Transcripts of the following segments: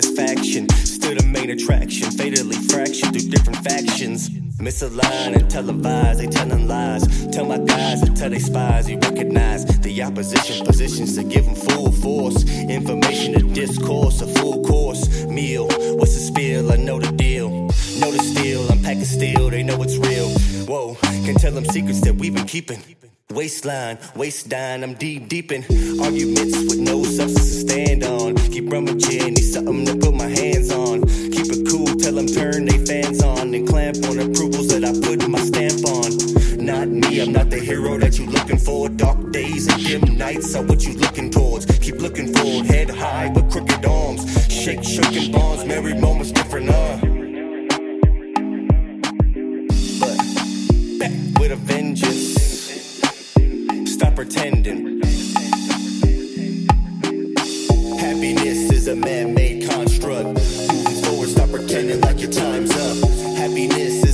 satisfaction. Still the main attraction, fatally fractured through different factions. Misaligned and televised, they telling lies. Tell my guys and tell they spies, you recognize the opposition positions to give them full force. Information to discourse, a full course meal. What's the spill? I know the deal. Know the steal, I'm packing steel, they know it's real. Whoa, can tell them secrets that we've been keeping. Waistline, waistline, I'm deep deep in arguments with no tell them turn they fans on and clamp on approvals that I put my stamp on. Not me, I'm not the hero that you looking for. Dark days and dim nights are what you looking towards. Keep looking forward, head high with crooked arms. Shake, shaking bonds, married moments different, uh. But with a vengeance. Stop pretending. Happiness is a man-made construct.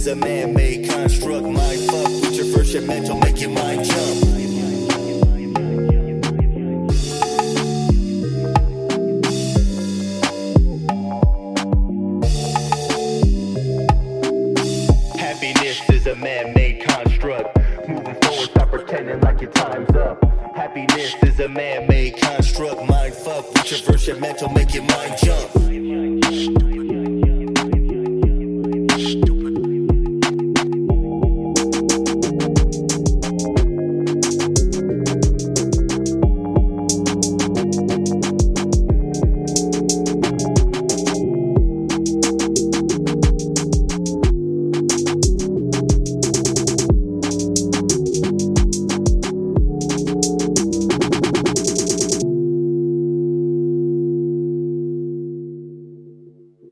Is a man-made construct. Mind fuck, with your first mental, make your mind jump. Happiness is a man-made construct. Moving forward, stop pretending like your time's up. Happiness is a man-made construct. Mind fuck, with your your mental, make your mind jump.